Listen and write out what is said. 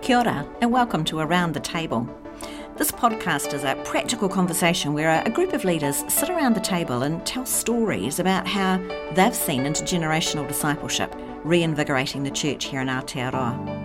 Kia ora, and welcome to Around the Table. This podcast is a practical conversation where a group of leaders sit around the table and tell stories about how they've seen intergenerational discipleship reinvigorating the church here in Aotearoa.